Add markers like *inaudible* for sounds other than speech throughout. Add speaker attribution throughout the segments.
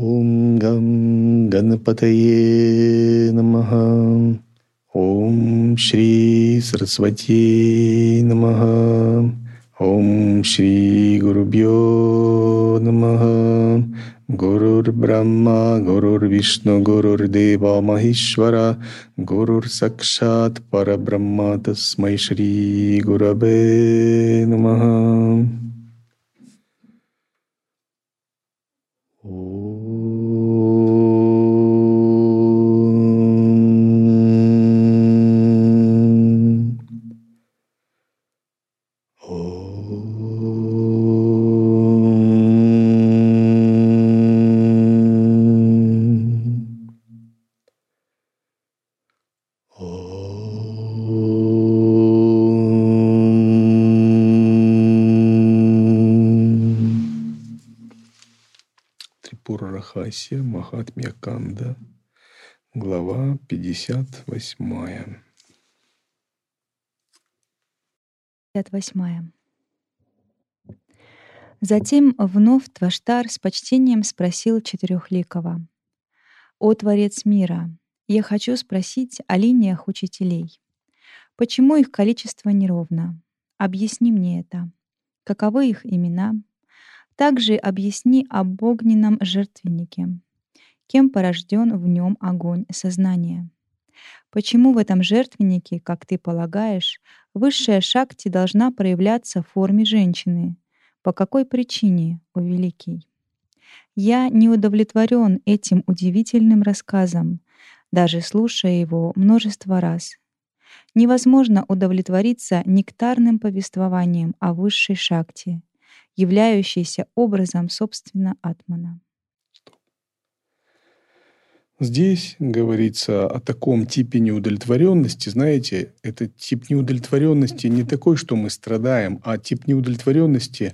Speaker 1: ॐ गं गणपतये नमः। ॐ श्रीसरस्वत्यै नमः। ॐ श्रीगुरुभ्यो नमः। गुरुर्ब्रह्मा गुरुर्विष्णु गुरुर्देव महेश्वर गुरुर्साक्षात् परब्रह्म तस्मै श्रीगुरवे नमः 58.
Speaker 2: 58. Затем вновь Тваштар с почтением спросил Четырехликова. «О Творец мира, я хочу спросить о линиях учителей. Почему их количество неровно? Объясни мне это. Каковы их имена? Также объясни об огненном жертвеннике. Кем порожден в нем огонь сознания? Почему в этом жертвеннике, как ты полагаешь, высшая шакти должна проявляться в форме женщины? По какой причине, о великий? Я не удовлетворен этим удивительным рассказом, даже слушая его множество раз. Невозможно удовлетвориться нектарным повествованием о высшей шакти — являющийся образом, собственно, атмана.
Speaker 1: Здесь говорится о таком типе неудовлетворенности. Знаете, этот тип неудовлетворенности не такой, что мы страдаем, а тип неудовлетворенности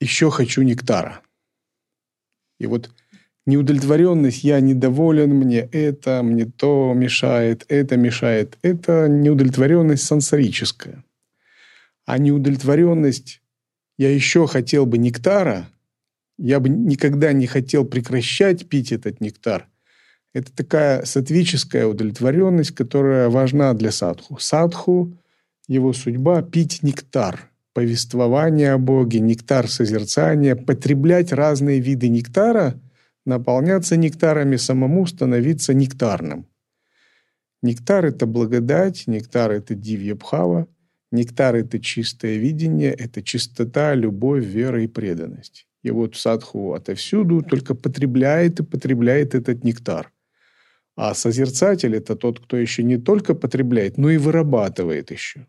Speaker 1: еще хочу нектара. И вот неудовлетворенность, я недоволен, мне это, мне то мешает, это мешает, это неудовлетворенность сансарическая. А неудовлетворенность, я еще хотел бы нектара, я бы никогда не хотел прекращать пить этот нектар. Это такая сатвическая удовлетворенность, которая важна для садху. Садху, его судьба – пить нектар, повествование о Боге, нектар созерцания, потреблять разные виды нектара, наполняться нектарами, самому становиться нектарным. Нектар – это благодать, нектар – это дивьябхава – Нектар – это чистое видение, это чистота, любовь, вера и преданность. И вот садху отовсюду только потребляет и потребляет этот нектар. А созерцатель – это тот, кто еще не только потребляет, но и вырабатывает еще.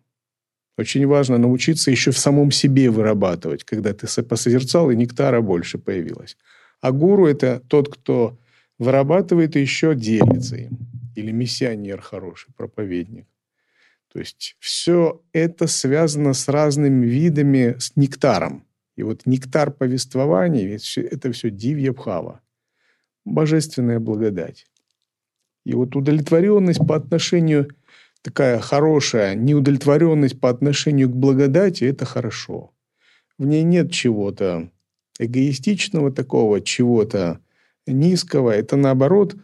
Speaker 1: Очень важно научиться еще в самом себе вырабатывать, когда ты посозерцал, и нектара больше появилось. А гуру – это тот, кто вырабатывает и еще делится им. Или миссионер хороший, проповедник. То есть все это связано с разными видами, с нектаром. И вот нектар повествования, ведь это все дивьябхава, божественная благодать. И вот удовлетворенность по отношению, такая хорошая неудовлетворенность по отношению к благодати – это хорошо. В ней нет чего-то эгоистичного такого, чего-то низкого. Это наоборот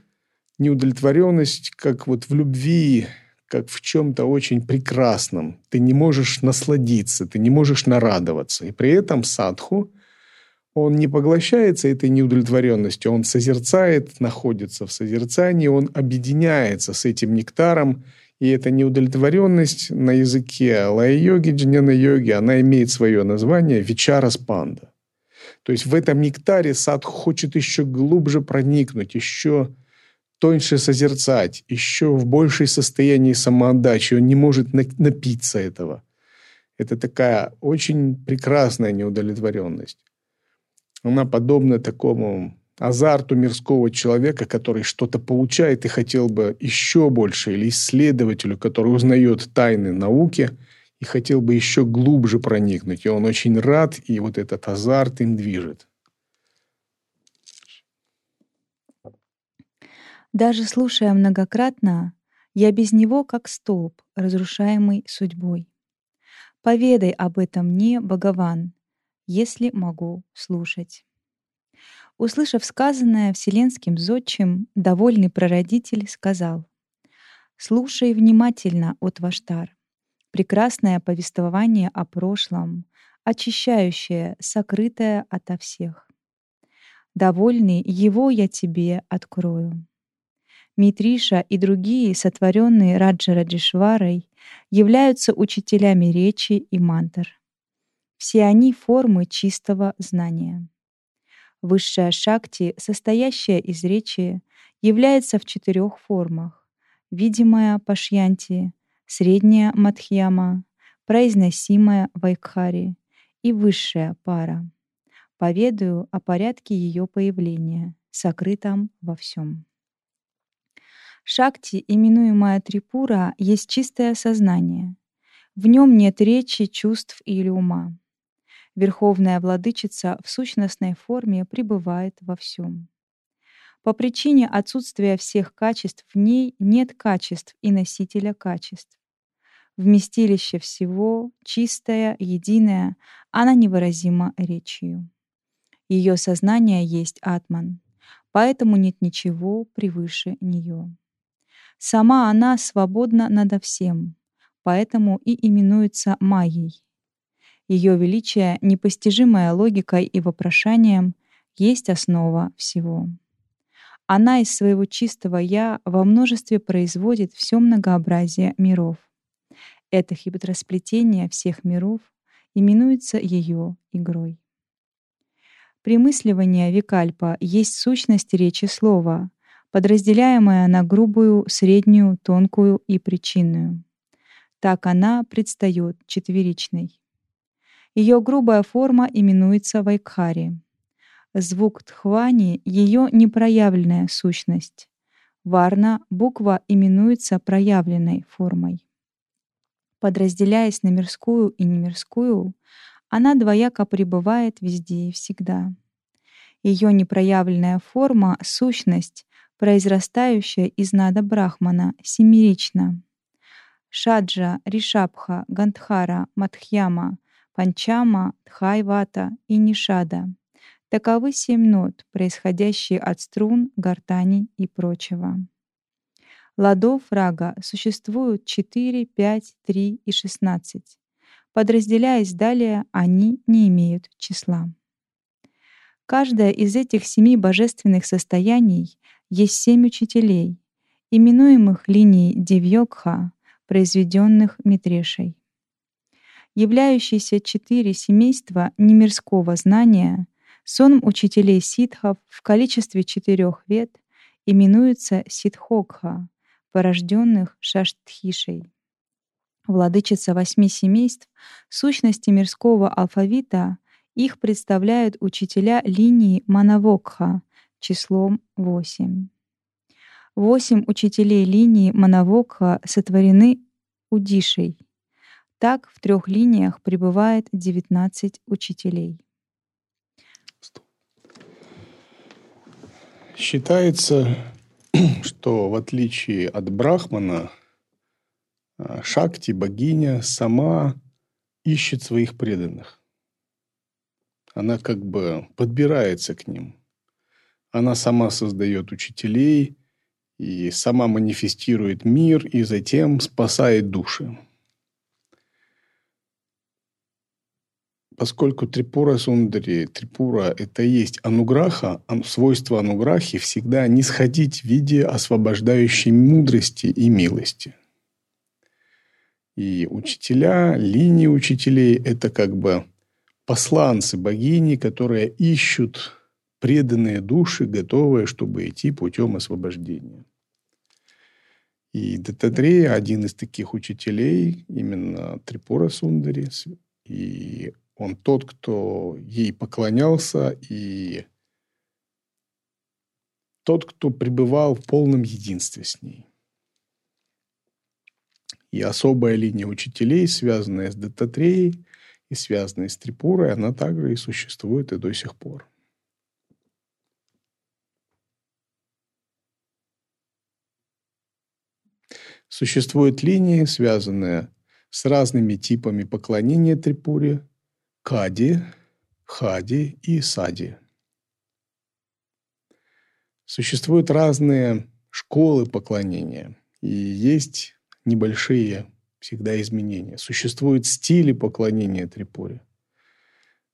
Speaker 1: неудовлетворенность, как вот в любви как в чем-то очень прекрасном. Ты не можешь насладиться, ты не можешь нарадоваться. И при этом садху, он не поглощается этой неудовлетворенностью, он созерцает, находится в созерцании, он объединяется с этим нектаром, и эта неудовлетворенность на языке лай-йоги, джняна-йоги, она имеет свое название вечара спанда. То есть в этом нектаре садху хочет еще глубже проникнуть, еще тоньше созерцать, еще в большей состоянии самоотдачи. Он не может напиться этого. Это такая очень прекрасная неудовлетворенность. Она подобна такому азарту мирского человека, который что-то получает и хотел бы еще больше, или исследователю, который узнает тайны науки и хотел бы еще глубже проникнуть. И он очень рад, и вот этот азарт им движет.
Speaker 2: Даже слушая многократно, я без него как столб, разрушаемый судьбой. Поведай об этом мне, Богован, если могу слушать. Услышав сказанное вселенским зодчим, довольный прародитель сказал «Слушай внимательно, Отваштар, прекрасное повествование о прошлом, очищающее, сокрытое ото всех. Довольный его я тебе открою. Митриша и другие, сотворенные Раджараджишварой, являются учителями речи и мантр. Все они формы чистого знания. Высшая шакти, состоящая из речи, является в четырех формах. Видимая пашьянти, средняя мадхьяма, произносимая вайкхари и высшая пара. Поведаю о порядке ее появления, сокрытом во всем. Шакти, именуемая Трипура, есть чистое сознание. В нем нет речи, чувств или ума. Верховная владычица в сущностной форме пребывает во всем. По причине отсутствия всех качеств в ней нет качеств и носителя качеств. Вместилище всего, чистое, единое, она невыразима речью. Ее сознание есть атман, поэтому нет ничего превыше нее. Сама она свободна надо всем, поэтому и именуется Майей. Ее величие, непостижимая логикой и вопрошанием, есть основа всего. Она из своего чистого «я» во множестве производит все многообразие миров. Это хитросплетение всех миров именуется ее игрой. Примысливание Викальпа есть сущность речи слова, подразделяемая на грубую, среднюю, тонкую и причинную. Так она предстает четверичной. Ее грубая форма именуется вайкхари. Звук тхвани — ее непроявленная сущность. Варна — буква именуется проявленной формой. Подразделяясь на мирскую и немирскую, она двояко пребывает везде и всегда. Ее непроявленная форма — сущность, произрастающая из нада Брахмана, семерична. Шаджа, Ришабха, Гандхара, Мадхьяма, Панчама, Дхайвата и Нишада. Таковы семь нот, происходящие от струн, гортани и прочего. Ладов рага существуют 4, 5, 3 и 16. Подразделяясь далее, они не имеют числа. Каждое из этих семи божественных состояний есть семь учителей, именуемых линией Дивьёкха, произведенных Митрешей. Являющиеся четыре семейства немирского знания, сон учителей ситхов в количестве четырех вет именуются ситхокха, порожденных Шаштхишей. Владычица восьми семейств, сущности мирского алфавита, их представляют учителя линии Манавокха числом восемь. Восемь учителей линии Манавокха сотворены Удишей. Так в трех линиях пребывает 19 учителей.
Speaker 1: Считается, *clears throat* что в отличие от Брахмана, а, Шакти, богиня, сама ищет своих преданных. Она как бы подбирается к ним. Она сама создает учителей и сама манифестирует мир и затем спасает души. поскольку Трипура Сундари, Трипура – это и есть ануграха, свойство ануграхи всегда не сходить в виде освобождающей мудрости и милости. И учителя, линии учителей – это как бы посланцы богини, которые ищут преданные души, готовые, чтобы идти путем освобождения. И Дататрея – один из таких учителей, именно Трипура Сундари, и он тот, кто ей поклонялся, и тот, кто пребывал в полном единстве с ней. И особая линия учителей, связанная с Дататреей и связанная с Трипурой, она также и существует и до сих пор. Существуют линии, связанные с разными типами поклонения Трипуре, Кади, Хади и Сади. Существуют разные школы поклонения, и есть небольшие всегда изменения. Существуют стили поклонения Трипуре.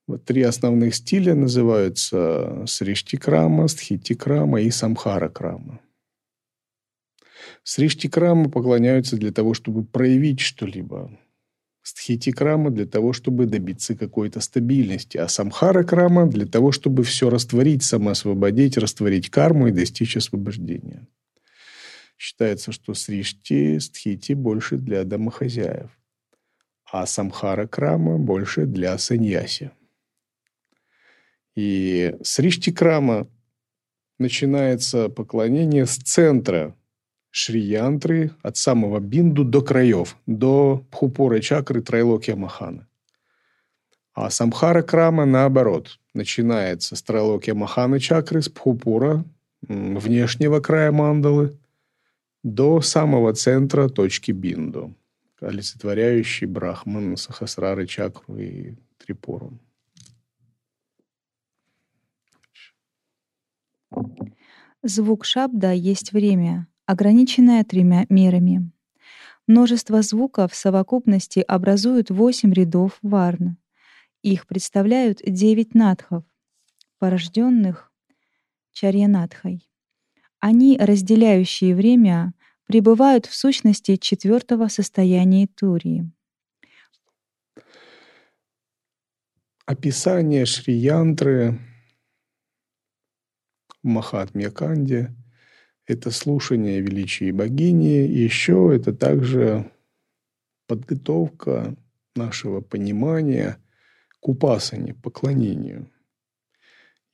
Speaker 1: Вот три основных стиля называются Сриштикрама, Стхитикрама и Самхаракрама. Сриштикрама поклоняются для того, чтобы проявить что-либо. Стхитикрама для того, чтобы добиться какой-то стабильности, а Самхаракрама для того, чтобы все растворить, самоосвободить, растворить карму и достичь освобождения. Считается, что сришти, стхити больше для домохозяев, а самхара крама больше для саньяси. И сришти крама начинается поклонение с центра Шри-янтры от самого бинду до краев, до пхупоры чакры Трайлокия Махана. А самхара крама наоборот. Начинается с Трайлокия Махана чакры, с пхупура, внешнего края мандалы, до самого центра точки бинду, олицетворяющий Брахман, Сахасрары, чакру и Трипуру.
Speaker 2: Звук шабда есть время, ограниченное тремя мерами. Множество звуков в совокупности образуют восемь рядов варн. Их представляют девять надхов, порожденных чарьянадхой. Они, разделяющие время, пребывают в сущности четвертого состояния Турии.
Speaker 1: Описание Шри-янтры в Махатме Канде — это слушание величия богини, еще это также подготовка нашего понимания к упасане, поклонению.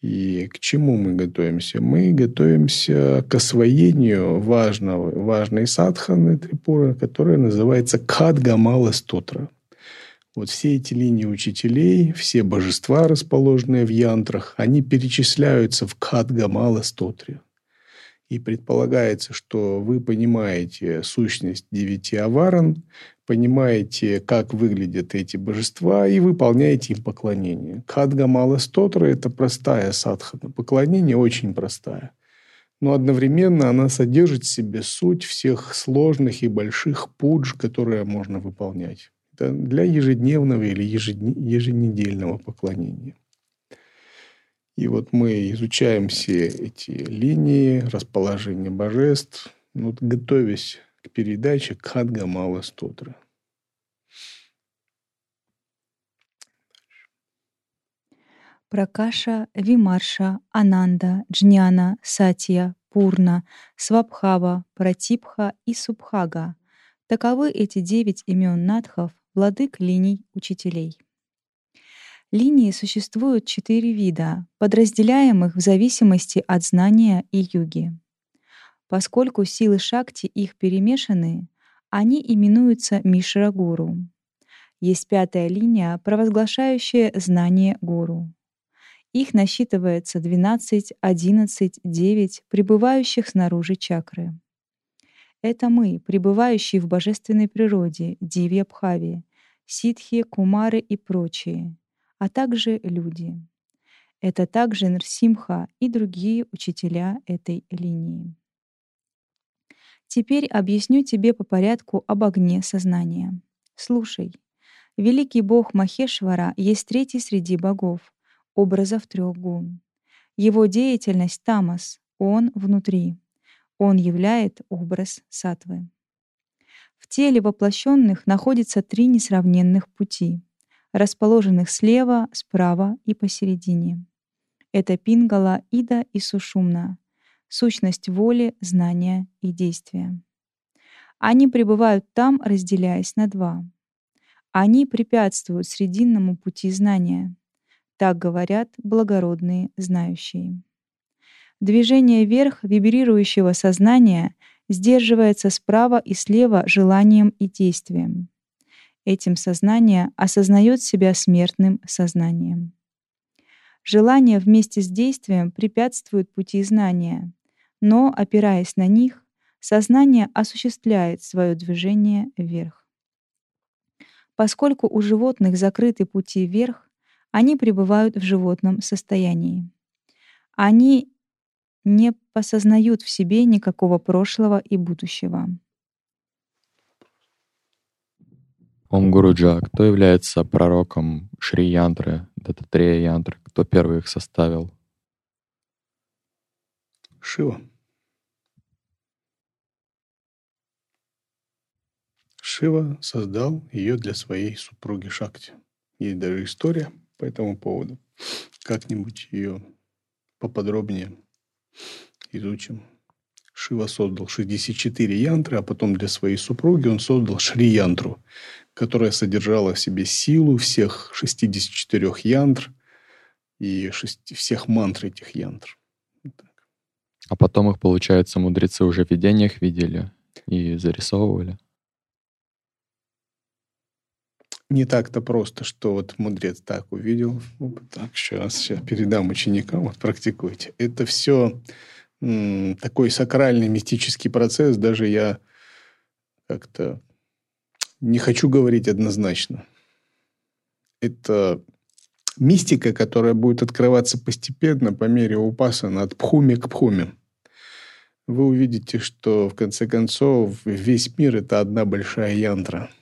Speaker 1: И к чему мы готовимся? Мы готовимся к освоению важного, важной садханы Трипура, которая называется Кадгамала Стотра. Вот все эти линии учителей, все божества, расположенные в янтрах, они перечисляются в Кадгамала Стотре. И предполагается, что вы понимаете сущность девяти аваран, понимаете, как выглядят эти божества и выполняете им поклонение. Кадгамала Стотра – это простая садхана. Поклонение очень простая. Но одновременно она содержит в себе суть всех сложных и больших пудж, которые можно выполнять. Это для ежедневного или еженедельного поклонения. И вот мы изучаем все эти линии, расположение божеств, ну, вот, готовясь к передаче Кхадга Мала Стотра.
Speaker 2: Пракаша, Вимарша, Ананда, Джняна, Сатья, Пурна, Свабхава, Пратипха и Субхага. Таковы эти девять имен надхов, владык линий учителей. Линии существуют четыре вида, подразделяемых в зависимости от знания и юги. Поскольку силы шакти их перемешаны, они именуются Мишра-гуру. Есть пятая линия, провозглашающая знание гуру. Их насчитывается 12, 11, 9 пребывающих снаружи чакры. Это мы, пребывающие в божественной природе, Дивья Бхави, ситхи, кумары и прочие, а также люди. Это также Нарсимха и другие учителя этой линии. Теперь объясню тебе по порядку об огне сознания. Слушай. Великий бог Махешвара есть третий среди богов, образов трех гун. Его деятельность — тамас, он внутри. Он являет образ сатвы. В теле воплощенных находится три несравненных пути, расположенных слева, справа и посередине. Это Пингала, Ида и Сушумна, сущность воли, знания и действия. Они пребывают там, разделяясь на два. Они препятствуют срединному пути знания. Так говорят благородные знающие. Движение вверх вибрирующего сознания сдерживается справа и слева желанием и действием. Этим сознание осознает себя смертным сознанием. Желание вместе с действием препятствует пути знания, но, опираясь на них, сознание осуществляет свое движение вверх. Поскольку у животных закрыты пути вверх, они пребывают в животном состоянии. Они не посознают в себе никакого прошлого и будущего.
Speaker 3: Ом Гуруджа, кто является пророком Шри Янтры, Дататрея Янтры? Кто первый их составил?
Speaker 1: Шива. Шива создал ее для своей супруги Шакти. Есть даже история по этому поводу. Как-нибудь ее поподробнее изучим. Шива создал 64 янтры, а потом для своей супруги он создал Шри Янтру, которая содержала в себе силу всех 64 янтр и шести, всех мантр этих янтр.
Speaker 3: А потом их, получается, мудрецы уже в видениях видели и зарисовывали?
Speaker 1: Не так-то просто, что вот мудрец так увидел. Так, сейчас, сейчас передам ученикам, вот практикуйте. Это все такой сакральный мистический процесс, даже я как-то не хочу говорить однозначно. Это мистика, которая будет открываться постепенно по мере упасана от пхуми к пхуме. Вы увидите, что в конце концов весь мир – это одна большая янтра –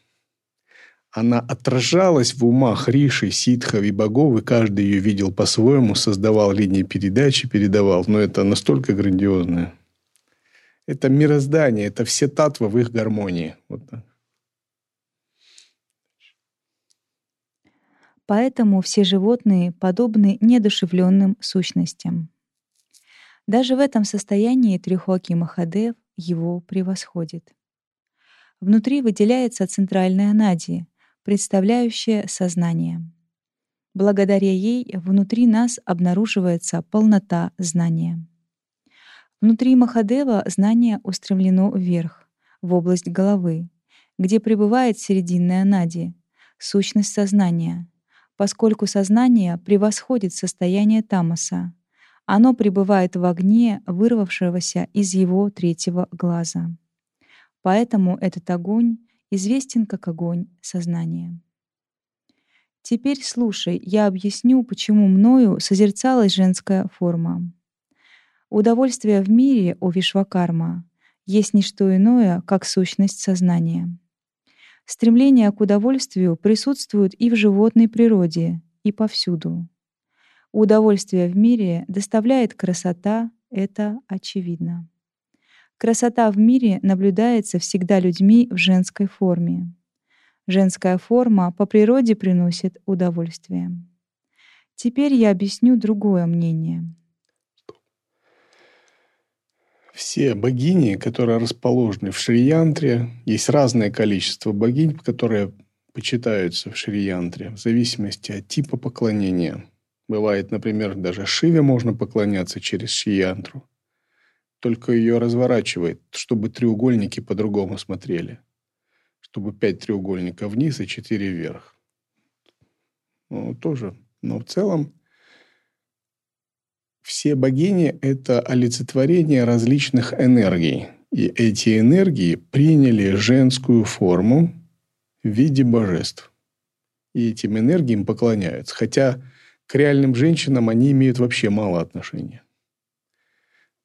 Speaker 1: она отражалась в умах Риши, ситхов и богов, и каждый ее видел по-своему, создавал линии передачи, передавал. Но это настолько грандиозное. Это мироздание, это все татвы в их гармонии. Вот так.
Speaker 2: Поэтому все животные подобны неодушевленным сущностям. Даже в этом состоянии Трихоки Махадев его превосходит. Внутри выделяется центральная нади, представляющая сознание. Благодаря ей внутри нас обнаруживается полнота знания. Внутри Махадева знание устремлено вверх, в область головы, где пребывает серединная нади, сущность сознания, поскольку сознание превосходит состояние тамаса. Оно пребывает в огне, вырвавшегося из его третьего глаза. Поэтому этот огонь известен как огонь сознания. Теперь слушай, я объясню, почему мною созерцалась женская форма. Удовольствие в мире, о Вишвакарма, есть не что иное, как сущность сознания. Стремление к удовольствию присутствует и в животной природе, и повсюду. Удовольствие в мире доставляет красота, это очевидно. Красота в мире наблюдается всегда людьми в женской форме. Женская форма по природе приносит удовольствие. Теперь я объясню другое мнение.
Speaker 1: Все богини, которые расположены в Шри-Янтре, есть разное количество богинь, которые почитаются в Шри-Янтре в зависимости от типа поклонения. Бывает, например, даже Шиве можно поклоняться через Шри-Янтру – только ее разворачивает, чтобы треугольники по-другому смотрели. Чтобы пять треугольников вниз и четыре вверх. Ну, тоже. Но в целом все богини – это олицетворение различных энергий. И эти энергии приняли женскую форму в виде божеств. И этим энергиям поклоняются. Хотя к реальным женщинам они имеют вообще мало отношения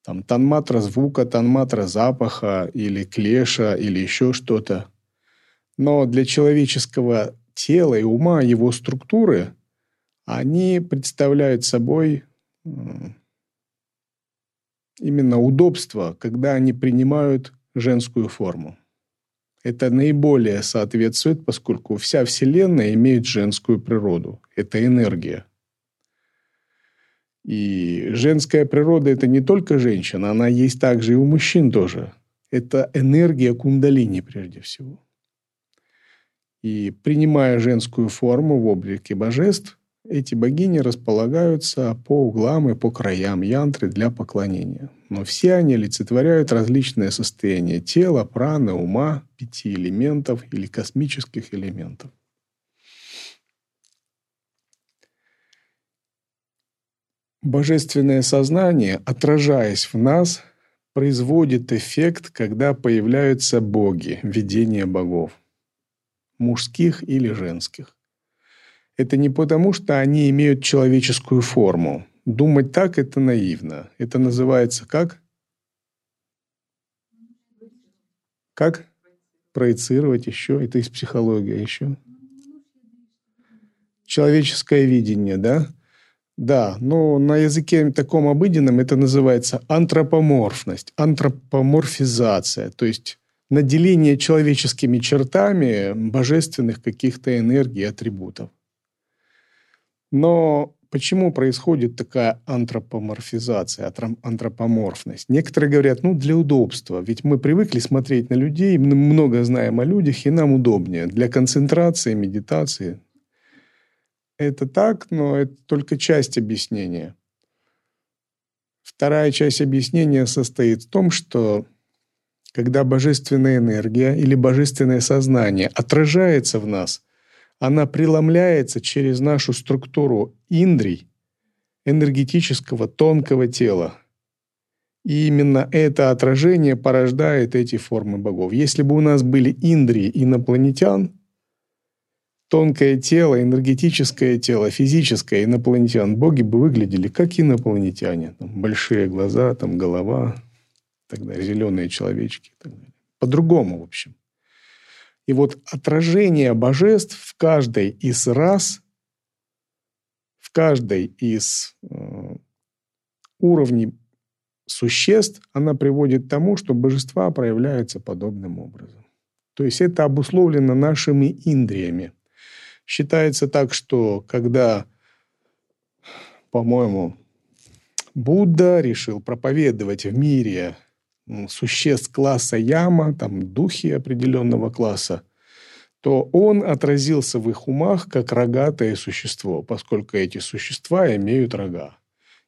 Speaker 1: там танматра звука, танматра запаха или клеша или еще что-то. Но для человеческого тела и ума его структуры они представляют собой именно удобство, когда они принимают женскую форму. Это наиболее соответствует, поскольку вся Вселенная имеет женскую природу. Это энергия. И женская природа – это не только женщина, она есть также и у мужчин тоже. Это энергия кундалини прежде всего. И принимая женскую форму в облике божеств, эти богини располагаются по углам и по краям янтры для поклонения. Но все они олицетворяют различные состояния тела, праны, ума, пяти элементов или космических элементов. Божественное сознание, отражаясь в нас, производит эффект, когда появляются боги, видения богов, мужских или женских. Это не потому, что они имеют человеческую форму. Думать так – это наивно. Это называется как? Как? Проецировать еще. Это из психологии еще. Человеческое видение, да? Да, но на языке таком обыденном это называется антропоморфность, антропоморфизация, то есть наделение человеческими чертами божественных каких-то энергий, атрибутов. Но почему происходит такая антропоморфизация, антропоморфность? Некоторые говорят, ну, для удобства. Ведь мы привыкли смотреть на людей, много знаем о людях, и нам удобнее. Для концентрации, медитации. Это так, но это только часть объяснения. Вторая часть объяснения состоит в том, что когда божественная энергия или божественное сознание отражается в нас, она преломляется через нашу структуру индрий, энергетического тонкого тела. И именно это отражение порождает эти формы богов. Если бы у нас были индрии инопланетян, тонкое тело, энергетическое тело, физическое инопланетян, боги бы выглядели как инопланетяне. Там большие глаза, там голова, так далее, зеленые человечки. По-другому, в общем. И вот отражение божеств в каждой из раз, в каждой из э, уровней существ, она приводит к тому, что божества проявляются подобным образом. То есть это обусловлено нашими индриями. Считается так, что когда, по-моему, Будда решил проповедовать в мире существ класса яма, там духи определенного класса, то он отразился в их умах как рогатое существо, поскольку эти существа имеют рога.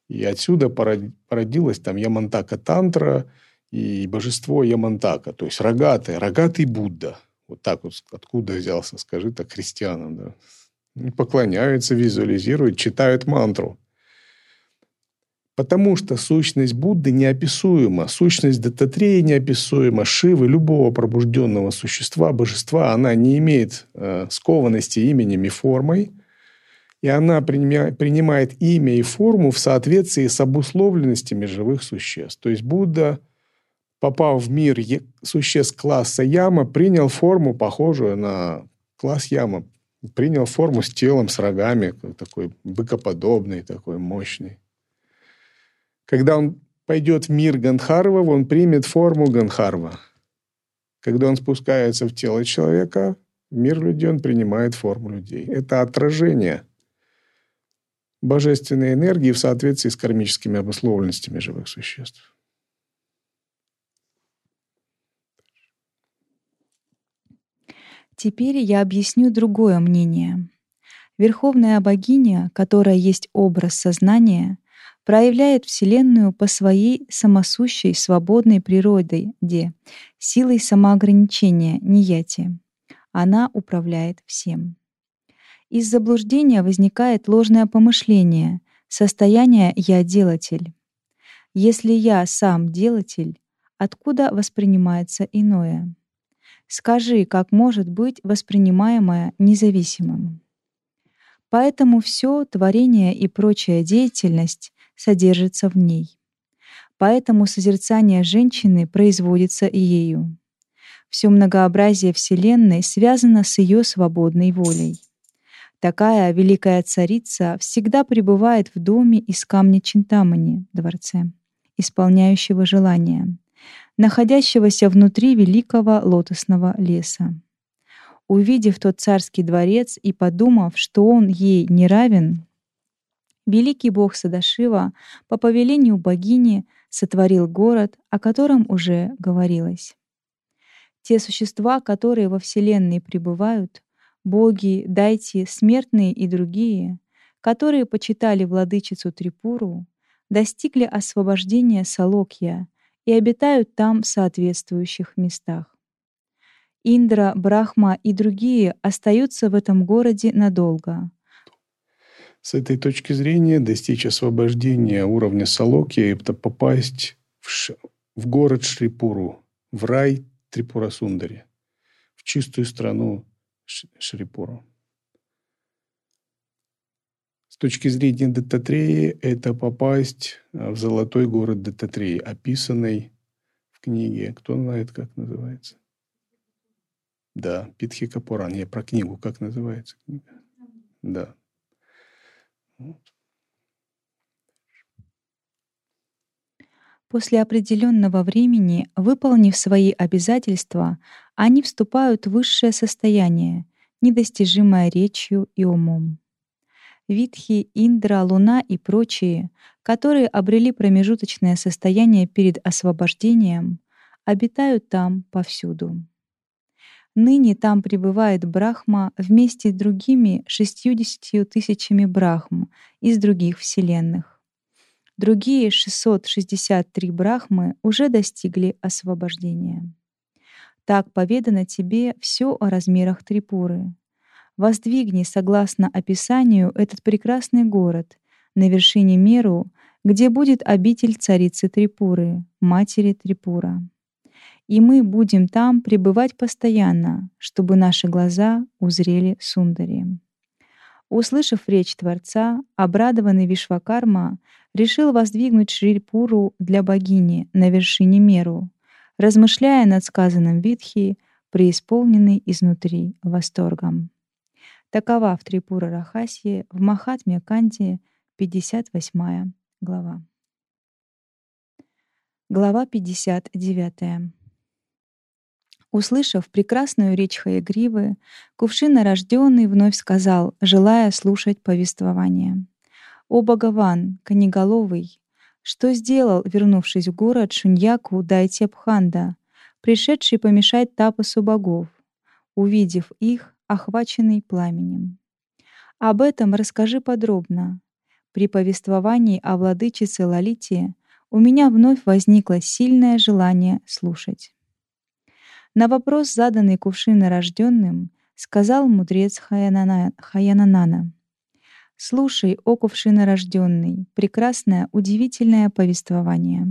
Speaker 1: И отсюда породилась там Ямантака Тантра и божество Ямантака, то есть рогатый, рогатый Будда. Вот так вот откуда взялся, скажи так христианам, да. Поклоняются, визуализируют, читают мантру. Потому что сущность Будды неописуема, сущность Дататрея неописуема, Шивы, любого пробужденного существа, божества, она не имеет э, скованности именем и формой, и она принимает имя и форму в соответствии с обусловленностями живых существ. То есть Будда, попав в мир существ класса Яма, принял форму, похожую на класс Яма, принял форму с телом, с рогами, такой быкоподобный, такой мощный. Когда он пойдет в мир Гандхарва, он примет форму Гандхарва. Когда он спускается в тело человека, в мир людей он принимает форму людей. Это отражение божественной энергии в соответствии с кармическими обусловленностями живых существ.
Speaker 2: Теперь я объясню другое мнение. Верховная богиня, которая есть образ сознания, проявляет Вселенную по своей самосущей свободной природе, где силой самоограничения, нияти. Она управляет всем. Из заблуждения возникает ложное помышление, состояние «я делатель». Если я сам делатель, откуда воспринимается иное? Скажи, как может быть воспринимаемое независимым? Поэтому все творение и прочая деятельность содержится в ней. Поэтому созерцание женщины производится ею. Все многообразие Вселенной связано с ее свободной волей. Такая великая царица всегда пребывает в доме из камня Чинтамани, дворце, исполняющего желания, находящегося внутри великого лотосного леса. Увидев тот царский дворец и подумав, что он ей не равен, Великий бог Садашива по повелению богини сотворил город, о котором уже говорилось. Те существа, которые во Вселенной пребывают, боги, дайте, смертные и другие, которые почитали владычицу Трипуру, достигли освобождения Салокья и обитают там в соответствующих местах. Индра, Брахма и другие остаются в этом городе надолго —
Speaker 1: с этой точки зрения достичь освобождения уровня Салоки – это попасть в, ш... в город Шрипуру, в рай Трипура-Сундари, в чистую страну Ш... Шрипуру. Точки зрения Даттатреи это попасть э, в золотой город Даттатреи, описанный в книге. Кто знает, как называется? Да, Питхи Капуран. Я про книгу, как называется книга? Да.
Speaker 2: После определенного времени, выполнив свои обязательства, они вступают в высшее состояние, недостижимое речью и умом. Витхи, Индра, Луна и прочие, которые обрели промежуточное состояние перед освобождением, обитают там повсюду. Ныне там пребывает Брахма вместе с другими шестьюдесятью тысячами Брахм из других вселенных. Другие 663 Брахмы уже достигли освобождения. Так поведано тебе все о размерах Трипуры. Воздвигни, согласно описанию, этот прекрасный город на вершине Меру, где будет обитель царицы Трипуры, матери Трипура и мы будем там пребывать постоянно, чтобы наши глаза узрели Сундари. Услышав речь Творца, обрадованный Вишвакарма решил воздвигнуть Шрипуру для богини на вершине Меру, размышляя над сказанным Витхи, преисполненный изнутри восторгом. Такова в Трипура Рахасье в Махатме Канте 58 глава. Глава 59. Услышав прекрасную речь Хаягривы, кувшинорожденный вновь сказал, желая слушать повествование. «О Богован, Каниголовый, что сделал, вернувшись в город Шуньяку Дайтепханда, пришедший помешать тапосу богов, увидев их, охваченный пламенем? Об этом расскажи подробно. При повествовании о владычице Лалите у меня вновь возникло сильное желание слушать. На вопрос, заданный кувшинорожденным, сказал мудрец Хаянанана. «Слушай, о кувшинорожденный, прекрасное, удивительное повествование.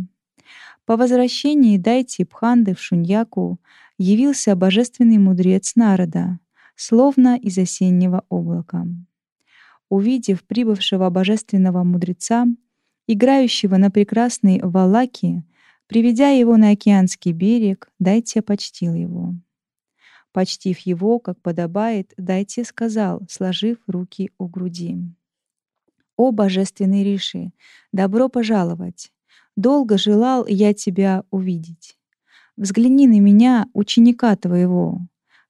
Speaker 2: По возвращении Дайти Пханды в Шуньяку явился божественный мудрец Народа, словно из осеннего облака. Увидев прибывшего божественного мудреца, играющего на прекрасной валаке, Приведя его на океанский берег, Дайте почтил его. Почтив его, как подобает, Дайте сказал, сложив руки у груди. «О, божественный Риши, добро пожаловать! Долго желал я тебя увидеть. Взгляни на меня, ученика твоего,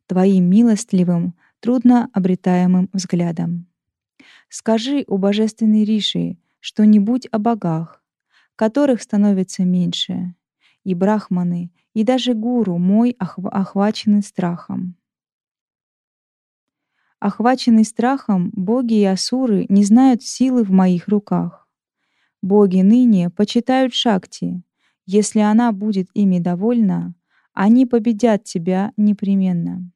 Speaker 2: твоим милостливым, трудно обретаемым взглядом. Скажи, о божественный Риши, что-нибудь о богах, которых становится меньше, и брахманы, и даже гуру мой охв охвачены страхом. Охваченные страхом, боги и асуры не знают силы в моих руках. Боги ныне почитают Шакти. Если она будет ими довольна, они победят тебя непременно.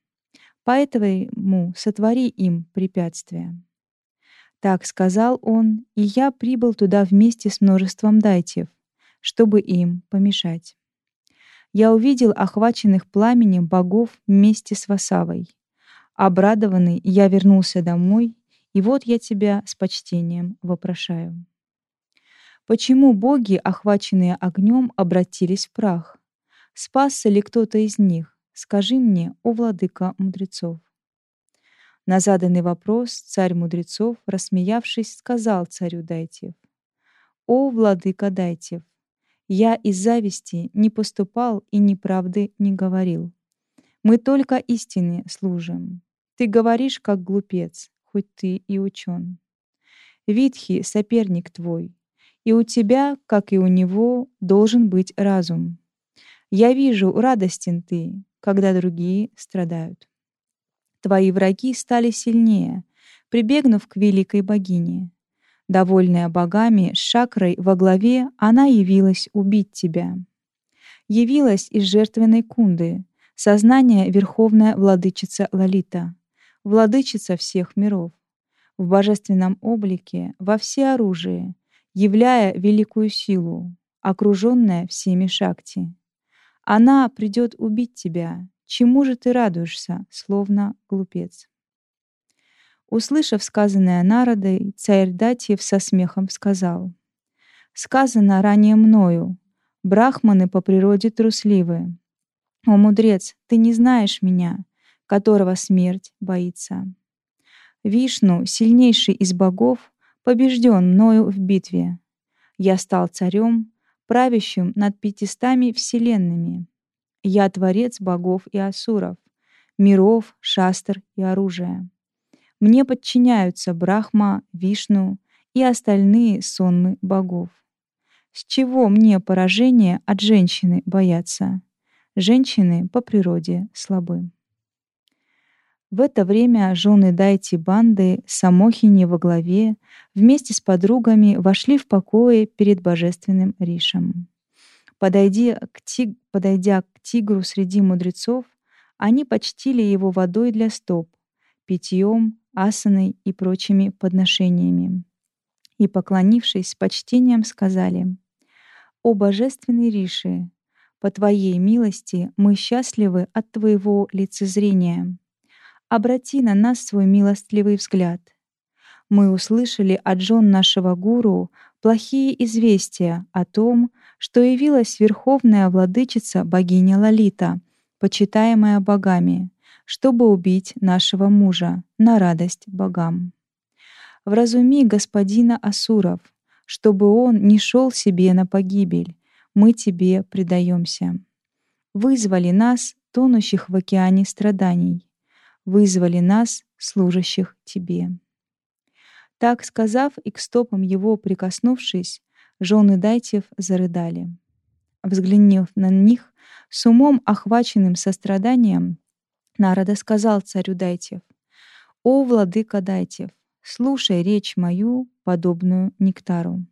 Speaker 2: Поэтому сотвори им препятствия. Так сказал он, и я прибыл туда вместе с множеством дайтев, чтобы им помешать. Я увидел охваченных пламенем богов вместе с Васавой. Обрадованный, я вернулся домой, и вот я тебя с почтением вопрошаю. Почему боги, охваченные огнем, обратились в прах? Спасся ли кто-то из них? Скажи мне, о владыка мудрецов. На заданный вопрос царь мудрецов, рассмеявшись, сказал царю Дайтев, «О, владыка Дайтев, я из зависти не поступал и неправды не говорил. Мы только истине служим. Ты говоришь, как глупец, хоть ты и учен. Витхи — соперник твой, и у тебя, как и у него, должен быть разум. Я вижу, радостен ты, когда другие страдают. Твои враги стали сильнее, прибегнув к великой богине. Довольная богами, с шакрой во главе, она явилась убить тебя. Явилась из жертвенной кунды, сознание верховная владычица Лалита, владычица всех миров, в божественном облике, во всеоружии, являя великую силу, окруженная всеми шакти. Она придет убить тебя, Чему же ты радуешься, словно глупец? Услышав сказанное Народой, царь Датьев со смехом сказал, «Сказано ранее мною, брахманы по природе трусливы. О, мудрец, ты не знаешь меня, которого смерть боится. Вишну, сильнейший из богов, побежден мною в битве. Я стал царем, правящим над пятистами вселенными. Я творец богов и асуров, миров, шастр и оружия. Мне подчиняются Брахма, Вишну и остальные сонмы богов. С чего мне поражение от женщины бояться? Женщины по природе слабы. В это время жены Дайти банды Самохини во главе вместе с подругами вошли в покои перед божественным Ришем. Подойдя к, тиг... Подойдя к тигру среди мудрецов, они почтили его водой для стоп, питьем, асаной и прочими подношениями. И, поклонившись с почтением, сказали, «О божественный Риши, по Твоей милости мы счастливы от Твоего лицезрения. Обрати на нас свой милостливый взгляд. Мы услышали от жен нашего гуру плохие известия о том, что явилась верховная владычица богиня Лалита, почитаемая богами, чтобы убить нашего мужа на радость богам. Вразуми господина Асуров, чтобы он не шел себе на погибель, мы тебе предаемся. Вызвали нас, тонущих в океане страданий, вызвали нас, служащих тебе. Так сказав и к стопам его прикоснувшись, жены Дайтев зарыдали. Взглянув на них, с умом охваченным состраданием, Народа сказал царю Дайтев, «О, владыка Дайтев, слушай речь мою, подобную нектару.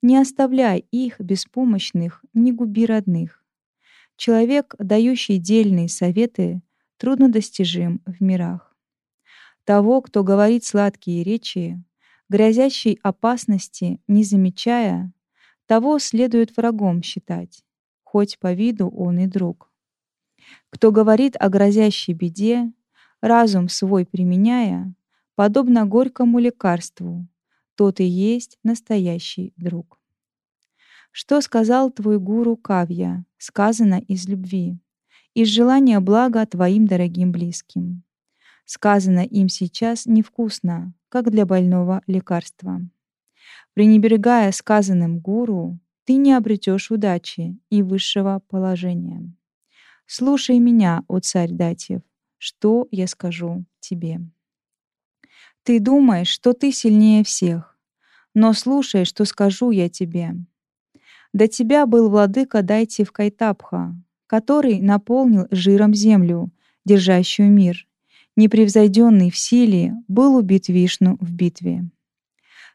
Speaker 2: Не оставляй их, беспомощных, не губи родных. Человек, дающий дельные советы, труднодостижим в мирах. Того, кто говорит сладкие речи, грозящей опасности не замечая, того следует врагом считать, хоть по виду он и друг. Кто говорит о грозящей беде, разум свой применяя, подобно горькому лекарству, тот и есть настоящий друг. Что сказал твой гуру Кавья, сказано из любви, из желания блага твоим дорогим близким. Сказано им сейчас невкусно, как для больного лекарства. Пренебрегая сказанным гуру, ты не обретешь удачи и высшего положения. Слушай меня, о царь Датьев, что я скажу тебе. Ты думаешь, что ты сильнее всех, но слушай, что скажу я тебе. До тебя был владыка Дайтив Кайтапха, который наполнил жиром землю, держащую мир. Непревзойденный в силе был убит Вишну в битве.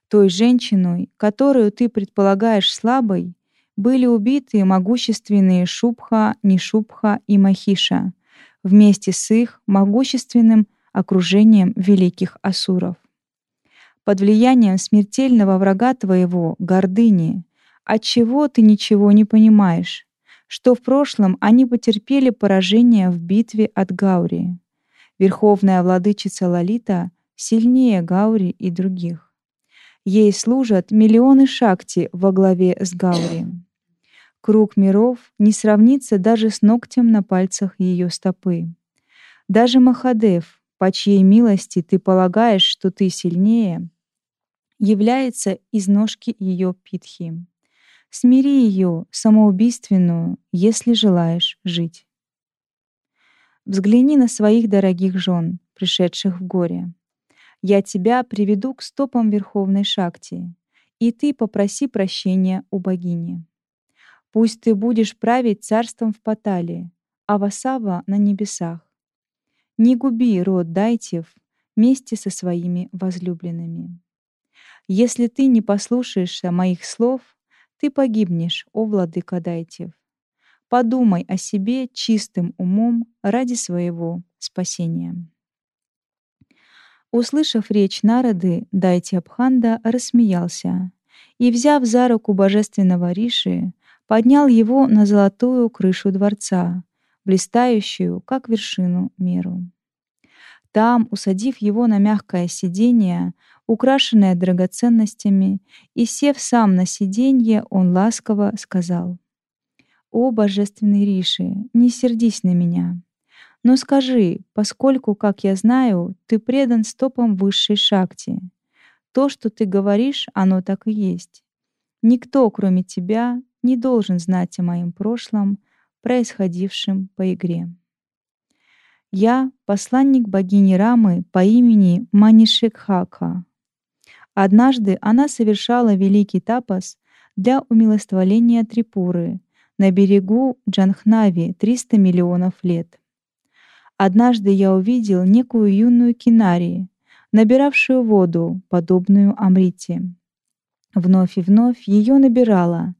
Speaker 2: Той женщиной, которую ты предполагаешь слабой, были убиты могущественные Шубха, Нишубха и Махиша вместе с их могущественным окружением великих асуров. Под влиянием смертельного врага твоего, гордыни, от чего ты ничего не понимаешь, что в прошлом они потерпели поражение в битве от Гаури. Верховная владычица Лалита сильнее Гаури и других. Ей служат миллионы шакти во главе с Гаури. Круг миров не сравнится даже с ногтем на пальцах ее стопы. Даже Махадев, по чьей милости ты полагаешь, что ты сильнее, является из ножки ее питхи. Смири ее, самоубийственную, если желаешь жить. Взгляни на своих дорогих жен, пришедших в горе. Я тебя приведу к стопам Верховной Шакти, и ты попроси прощения у богини. Пусть ты будешь править царством в Паталии, а Васава на небесах. Не губи род Дайтев вместе со своими возлюбленными. Если ты не послушаешься моих слов, ты погибнешь, о владыка Дайтев. Подумай о себе чистым умом ради своего спасения. Услышав речь народы, Дайти Абханда рассмеялся и, взяв за руку божественного Риши, поднял его на золотую крышу дворца, блистающую, как вершину меру. Там, усадив его на мягкое сиденье, украшенное драгоценностями, и сев сам на сиденье, он ласково сказал: "О божественный Риши, не сердись на меня. Но скажи, поскольку, как я знаю, ты предан стопам высшей шакти, то, что ты говоришь, оно так и есть. Никто, кроме тебя, не должен знать о моем прошлом, происходившем по игре. Я — посланник богини Рамы по имени Манишикхака. Однажды она совершала великий тапас для умилостволения Трипуры на берегу Джанхнави 300 миллионов лет. Однажды я увидел некую юную кинари, набиравшую воду, подобную Амрите. Вновь и вновь ее набирала,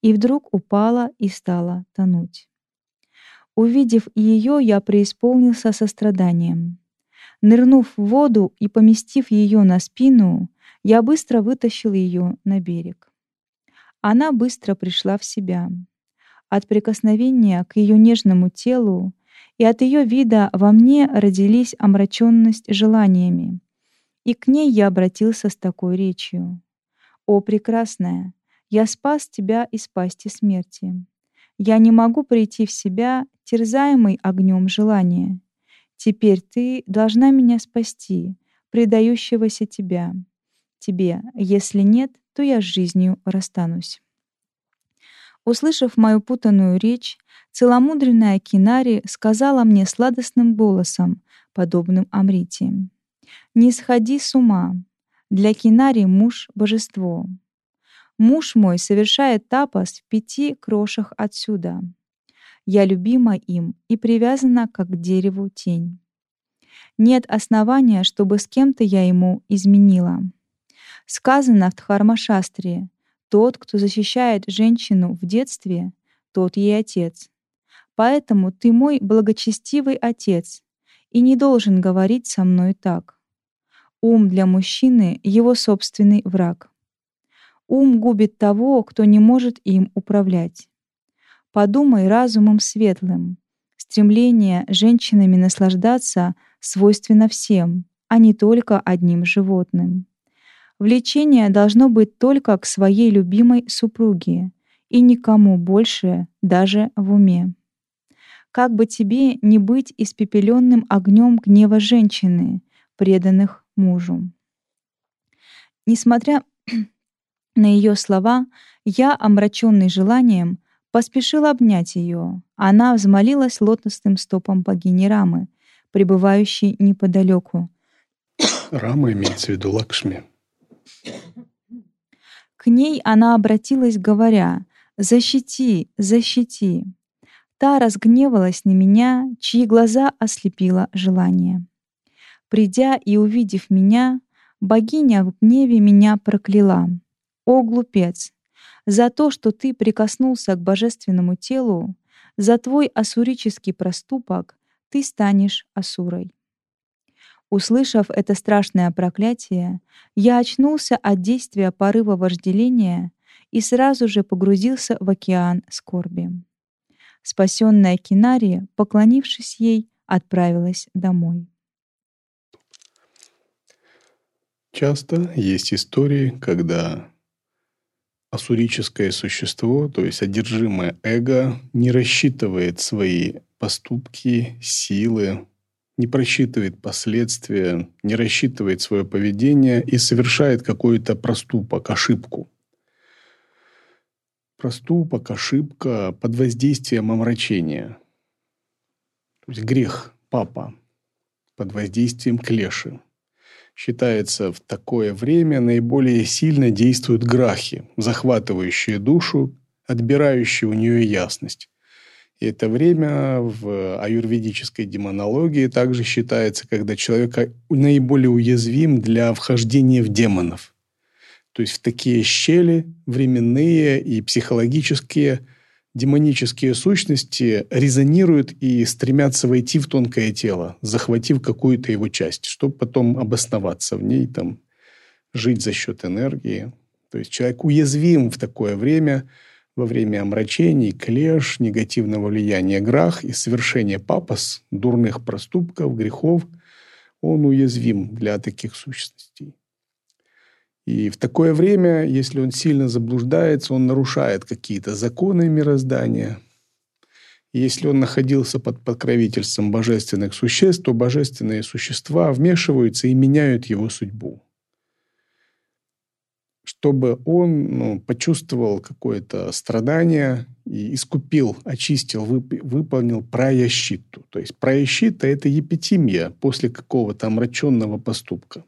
Speaker 2: и вдруг упала и стала тонуть. Увидев ее, я преисполнился состраданием. Нырнув в воду и поместив ее на спину, я быстро вытащил ее на берег. Она быстро пришла в себя. От прикосновения к ее нежному телу и от ее вида во мне родились омраченность желаниями. И к ней я обратился с такой речью. «О, прекрасная, я спас тебя из пасти смерти. Я не могу прийти в себя, терзаемый огнем желания. Теперь ты должна меня спасти, предающегося тебя. Тебе, если нет, то я с жизнью расстанусь. Услышав мою путанную речь, целомудренная Кинари сказала мне сладостным голосом, подобным Амрите: "Не сходи с ума. Для Кинари муж божество. Муж мой совершает тапас в пяти крошах отсюда. Я любима им и привязана как к дереву тень. Нет основания, чтобы с кем-то я ему изменила. Сказано в Дхармашастре, тот, кто защищает женщину в детстве, тот ей отец. Поэтому ты мой благочестивый отец и не должен говорить со мной так. Ум для мужчины — его собственный враг. Ум губит того, кто не может им управлять. Подумай разумом светлым. Стремление женщинами наслаждаться свойственно всем, а не только одним животным. Влечение должно быть только к своей любимой супруге и никому больше даже в уме. Как бы тебе не быть испепеленным огнем гнева женщины, преданных мужу. Несмотря на ее слова я, омраченный желанием, поспешил обнять ее. Она взмолилась лотосным стопом богини Рамы, пребывающей неподалеку.
Speaker 1: Рама имеется в виду Лакшми.
Speaker 2: К ней она обратилась, говоря, «Защити, защити». Та разгневалась на меня, чьи глаза ослепило желание. Придя и увидев меня, богиня в гневе меня прокляла. О, глупец! За то, что ты прикоснулся к божественному телу, за твой асурический проступок ты станешь асурой. Услышав это страшное проклятие, я очнулся от действия порыва вожделения и сразу же погрузился в океан скорби. Спасенная Кинария, поклонившись ей, отправилась домой.
Speaker 1: Часто есть истории, когда асурическое существо, то есть одержимое эго, не рассчитывает свои поступки, силы, не просчитывает последствия, не рассчитывает свое поведение и совершает какой-то проступок, ошибку. Проступок, ошибка под воздействием омрачения. То есть грех папа под воздействием клеши считается в такое время наиболее сильно действуют грахи, захватывающие душу, отбирающие у нее ясность. И это время в аюрведической демонологии также считается, когда человек наиболее уязвим для вхождения в демонов. То есть в такие щели временные и психологические – демонические сущности резонируют и стремятся войти в тонкое тело, захватив какую-то его часть, чтобы потом обосноваться в ней, там, жить за счет энергии. То есть человек уязвим в такое время, во время омрачений, клеш, негативного влияния грах и совершения папас, дурных проступков, грехов. он уязвим для таких сущностей. И в такое время, если он сильно заблуждается, он нарушает какие-то законы мироздания. Если он находился под покровительством божественных существ, то божественные существа вмешиваются и меняют его судьбу чтобы он ну, почувствовал какое-то страдание и искупил, очистил, вып- выполнил праящиту. То есть праящита – это епитимия после какого-то омраченного поступка.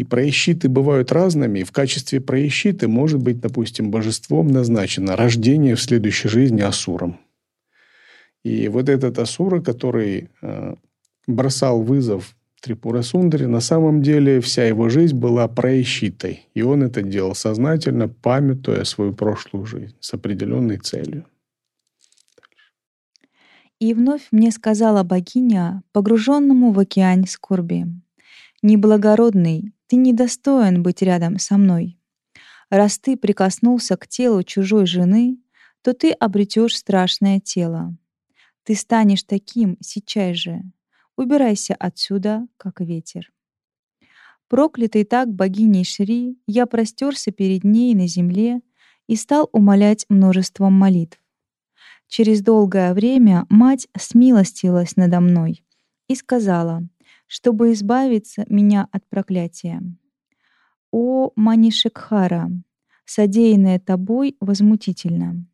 Speaker 1: И праящиты бывают разными. В качестве праящиты может быть, допустим, божеством назначено рождение в следующей жизни асуром. И вот этот асура, который э, бросал вызов Трипура Сундари, на самом деле вся его жизнь была проищитой, и он это делал сознательно, памятуя свою прошлую жизнь с определенной целью.
Speaker 2: И вновь мне сказала богиня, погруженному в океан скорби, «Неблагородный, ты недостоин быть рядом со мной. Раз ты прикоснулся к телу чужой жены, то ты обретешь страшное тело. Ты станешь таким сейчас же, Убирайся отсюда, как ветер. Проклятый так богиней Шри, я простерся перед ней на земле и стал умолять множеством молитв. Через долгое время мать смилостилась надо мной и сказала, чтобы избавиться меня от проклятия. «О, Манишекхара, содеянное тобой возмутительно.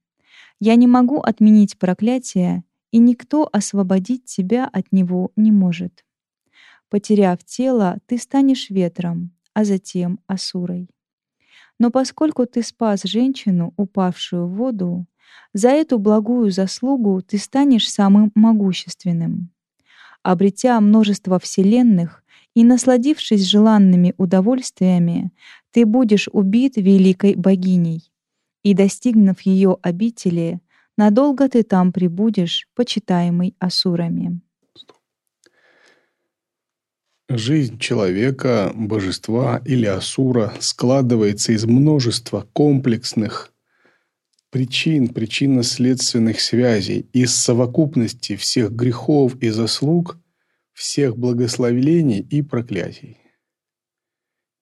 Speaker 2: Я не могу отменить проклятие и никто освободить тебя от него не может. Потеряв тело, ты станешь ветром, а затем асурой. Но поскольку ты спас женщину, упавшую в воду, за эту благую заслугу ты станешь самым могущественным. Обретя множество вселенных и насладившись желанными удовольствиями, ты будешь убит великой богиней, и, достигнув ее обители, надолго ты там пребудешь, почитаемый асурами.
Speaker 1: Жизнь человека, божества или асура складывается из множества комплексных причин, причинно-следственных связей, из совокупности всех грехов и заслуг, всех благословений и проклятий,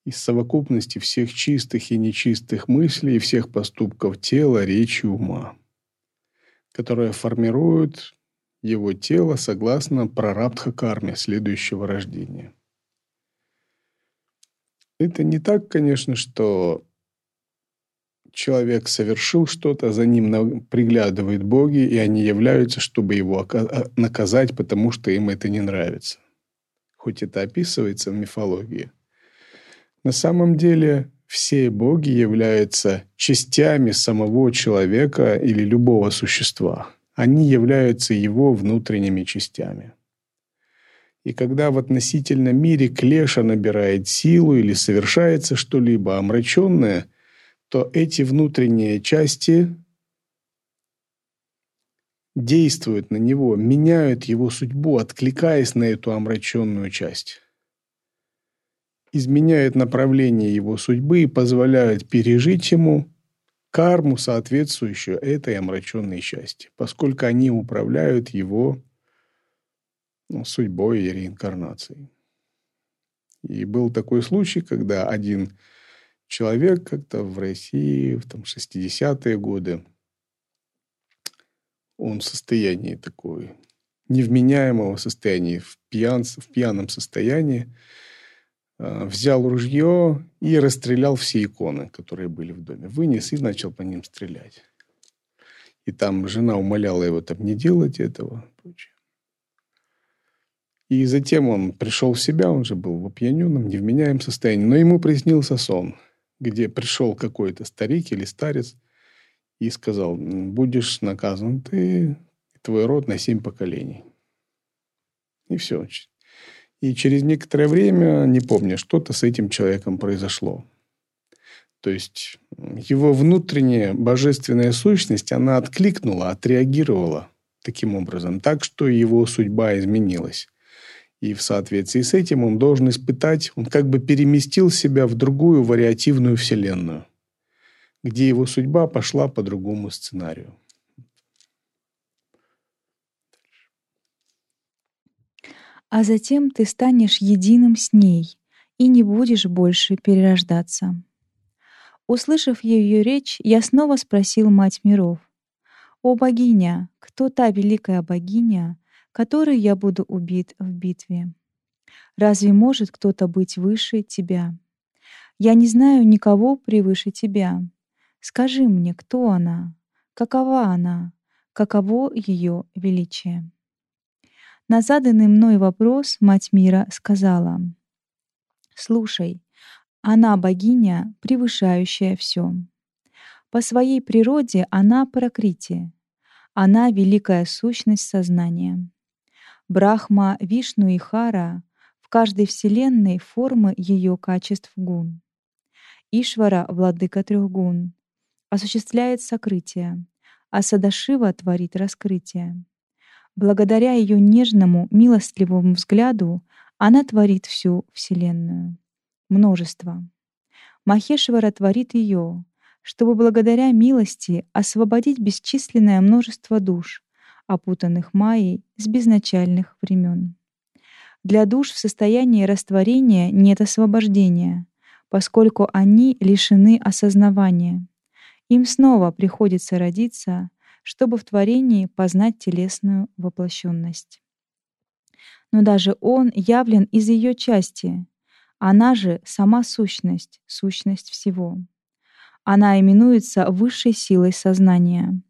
Speaker 1: из совокупности всех чистых и нечистых мыслей и всех поступков тела, речи, ума которая формирует его тело согласно прарабдха-карме следующего рождения. Это не так, конечно, что человек совершил что-то, за ним приглядывают боги, и они являются, чтобы его а, наказать, потому что им это не нравится. Хоть это описывается в мифологии. На самом деле все боги являются частями самого человека или любого существа. Они являются его внутренними частями. И когда в относительном мире клеша набирает силу или совершается что-либо омраченное, то эти внутренние части действуют на него, меняют его судьбу, откликаясь на эту омраченную часть изменяют направление его судьбы и позволяют пережить ему карму, соответствующую этой омраченной счастье, поскольку они управляют его ну, судьбой и реинкарнацией. И был такой случай, когда один человек как-то в России в там, 60-е годы, он в состоянии такой невменяемого состояния, в, пьян, в пьяном состоянии, Э, взял ружье и расстрелял все иконы, которые были в доме. Вынес и начал по ним стрелять. И там жена умоляла его там не делать этого. И затем он пришел в себя, он же был в опьяненном, невменяемом состоянии. Но ему приснился сон, где пришел какой-то старик или старец и сказал, будешь наказан ты и твой род на семь поколений. И все. И через некоторое время, не помню, что-то с этим человеком произошло. То есть его внутренняя божественная сущность, она откликнула, отреагировала таким образом, так что его судьба изменилась. И в соответствии с этим он должен испытать, он как бы переместил себя в другую вариативную вселенную, где его судьба пошла по другому сценарию.
Speaker 2: а затем ты станешь единым с ней и не будешь больше перерождаться. Услышав ее речь, я снова спросил Мать миров, «О богиня, кто та великая богиня, которой я буду убит в битве? Разве может кто-то быть выше тебя? Я не знаю никого превыше тебя. Скажи мне, кто она, какова она, каково ее величие?» На заданный мной вопрос Мать Мира сказала, «Слушай, она богиня, превышающая все. По своей природе она прокрити, она великая сущность сознания. Брахма, Вишну и Хара в каждой вселенной формы ее качеств гун. Ишвара, владыка трех гун, осуществляет сокрытие, а Садашива творит раскрытие. Благодаря ее нежному, милостливому взгляду она творит всю Вселенную. Множество. Махешвара творит ее, чтобы благодаря милости освободить бесчисленное множество душ, опутанных Майей с безначальных времен. Для душ в состоянии растворения нет освобождения, поскольку они лишены осознавания. Им снова приходится родиться чтобы в творении познать телесную воплощенность. Но даже он явлен из ее части. Она же сама сущность, сущность всего. Она именуется высшей силой сознания.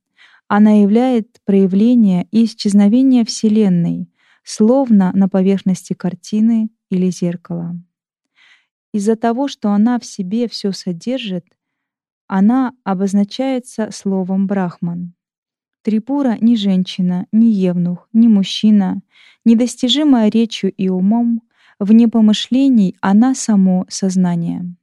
Speaker 2: Она являет проявление и исчезновение Вселенной, словно на поверхности картины или зеркала. Из-за того, что она в себе все содержит, она обозначается словом «брахман». Трипура ни женщина, ни евнух, ни мужчина, недостижимая речью и умом, вне помышлений она само сознание.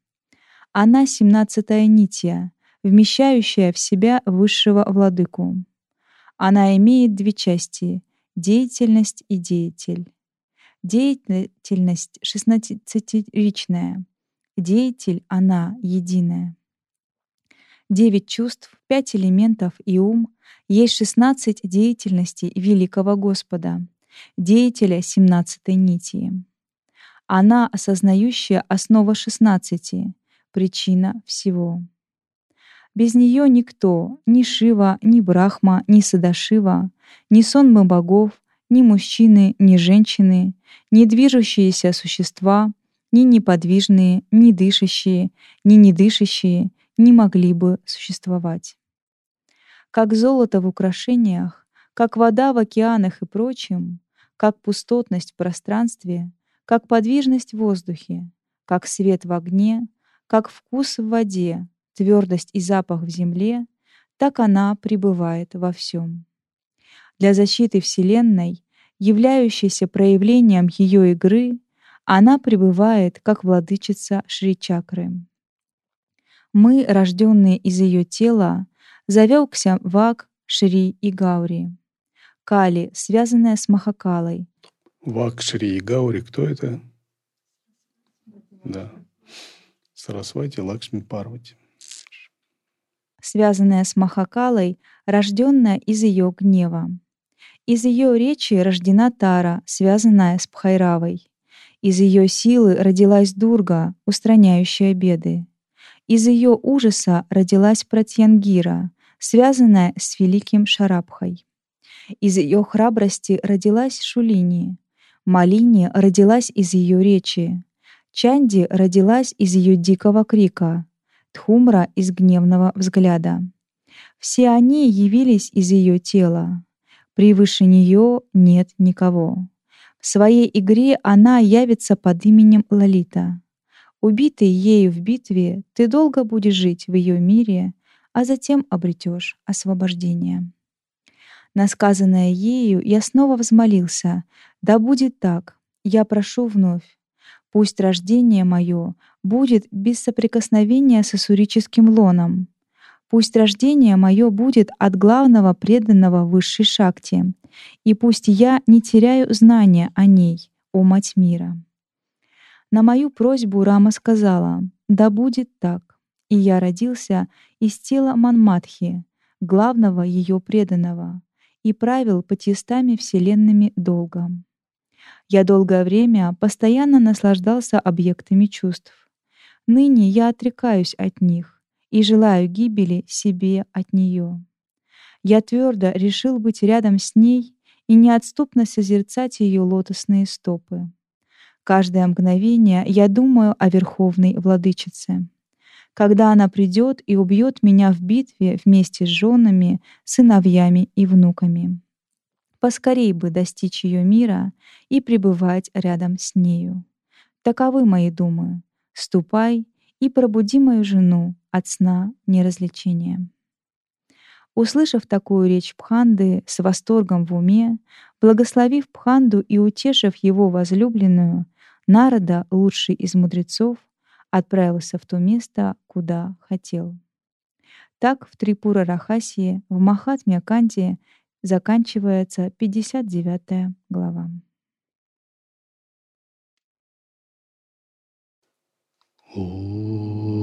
Speaker 2: Она семнадцатая нитья, вмещающая в себя высшего владыку. Она имеет две части — деятельность и деятель. Деятельность шестнадцатиричная, деятель — она единая. Девять чувств, пять элементов и ум — есть 16 деятельностей великого Господа, деятеля 17 нити. Она осознающая основа 16, причина всего. Без нее никто, ни Шива, ни Брахма, ни Садашива, ни сонмы богов, ни мужчины, ни женщины, ни движущиеся существа, ни неподвижные, ни дышащие, ни недышащие не могли бы существовать. Как золото в украшениях, как вода в океанах и прочем, как пустотность в пространстве, как подвижность в воздухе, как свет в огне, как вкус в воде, твердость и запах в земле, так она пребывает во всем. Для защиты Вселенной, являющейся проявлением ее игры, она пребывает как владычица Шри-чакры. Мы, рожденные из ее тела, завелся Ваг, Шри и Гаури. Кали, связанная с Махакалой.
Speaker 1: Ваг, Шри и Гаури, кто это? Да. Сарасвати, Лакшми, Парвати.
Speaker 2: Связанная с Махакалой, рожденная из ее гнева. Из ее речи рождена Тара, связанная с Пхайравой. Из ее силы родилась Дурга, устраняющая беды. Из ее ужаса родилась Пратьянгира, связанная с великим Шарабхой. Из ее храбрости родилась Шулини. Малини родилась из ее речи. Чанди родилась из ее дикого крика. Тхумра — из гневного взгляда. Все они явились из ее тела. Превыше нее нет никого. В своей игре она явится под именем Лалита. Убитый ею в битве, ты долго будешь жить в ее мире а затем обретешь освобождение. На сказанное ею я снова взмолился, да будет так, я прошу вновь. Пусть рождение мое будет без соприкосновения с ассурическим лоном. Пусть рождение мое будет от главного преданного высшей шакти, и пусть я не теряю знания о ней, о мать мира. На мою просьбу Рама сказала: "Да будет так" и я родился из тела Манматхи, главного ее преданного, и правил пятистами вселенными долгом. Я долгое время постоянно наслаждался объектами чувств. Ныне я отрекаюсь от них и желаю гибели себе от нее. Я твердо решил быть рядом с ней и неотступно созерцать ее лотосные стопы. Каждое мгновение я думаю о Верховной Владычице. Когда она придет и убьет меня в битве вместе с женами, сыновьями и внуками. Поскорей бы достичь ее мира и пребывать рядом с нею. Таковы мои думы. Ступай и пробуди мою жену от сна неразличения. Услышав такую речь Пханды с восторгом в уме, благословив Пханду и утешив его возлюбленную, Нарада, лучший из мудрецов, отправился в то место, куда хотел. Так в Трипура Рахасии, в Махатме Канте заканчивается 59 глава.
Speaker 4: Ooh.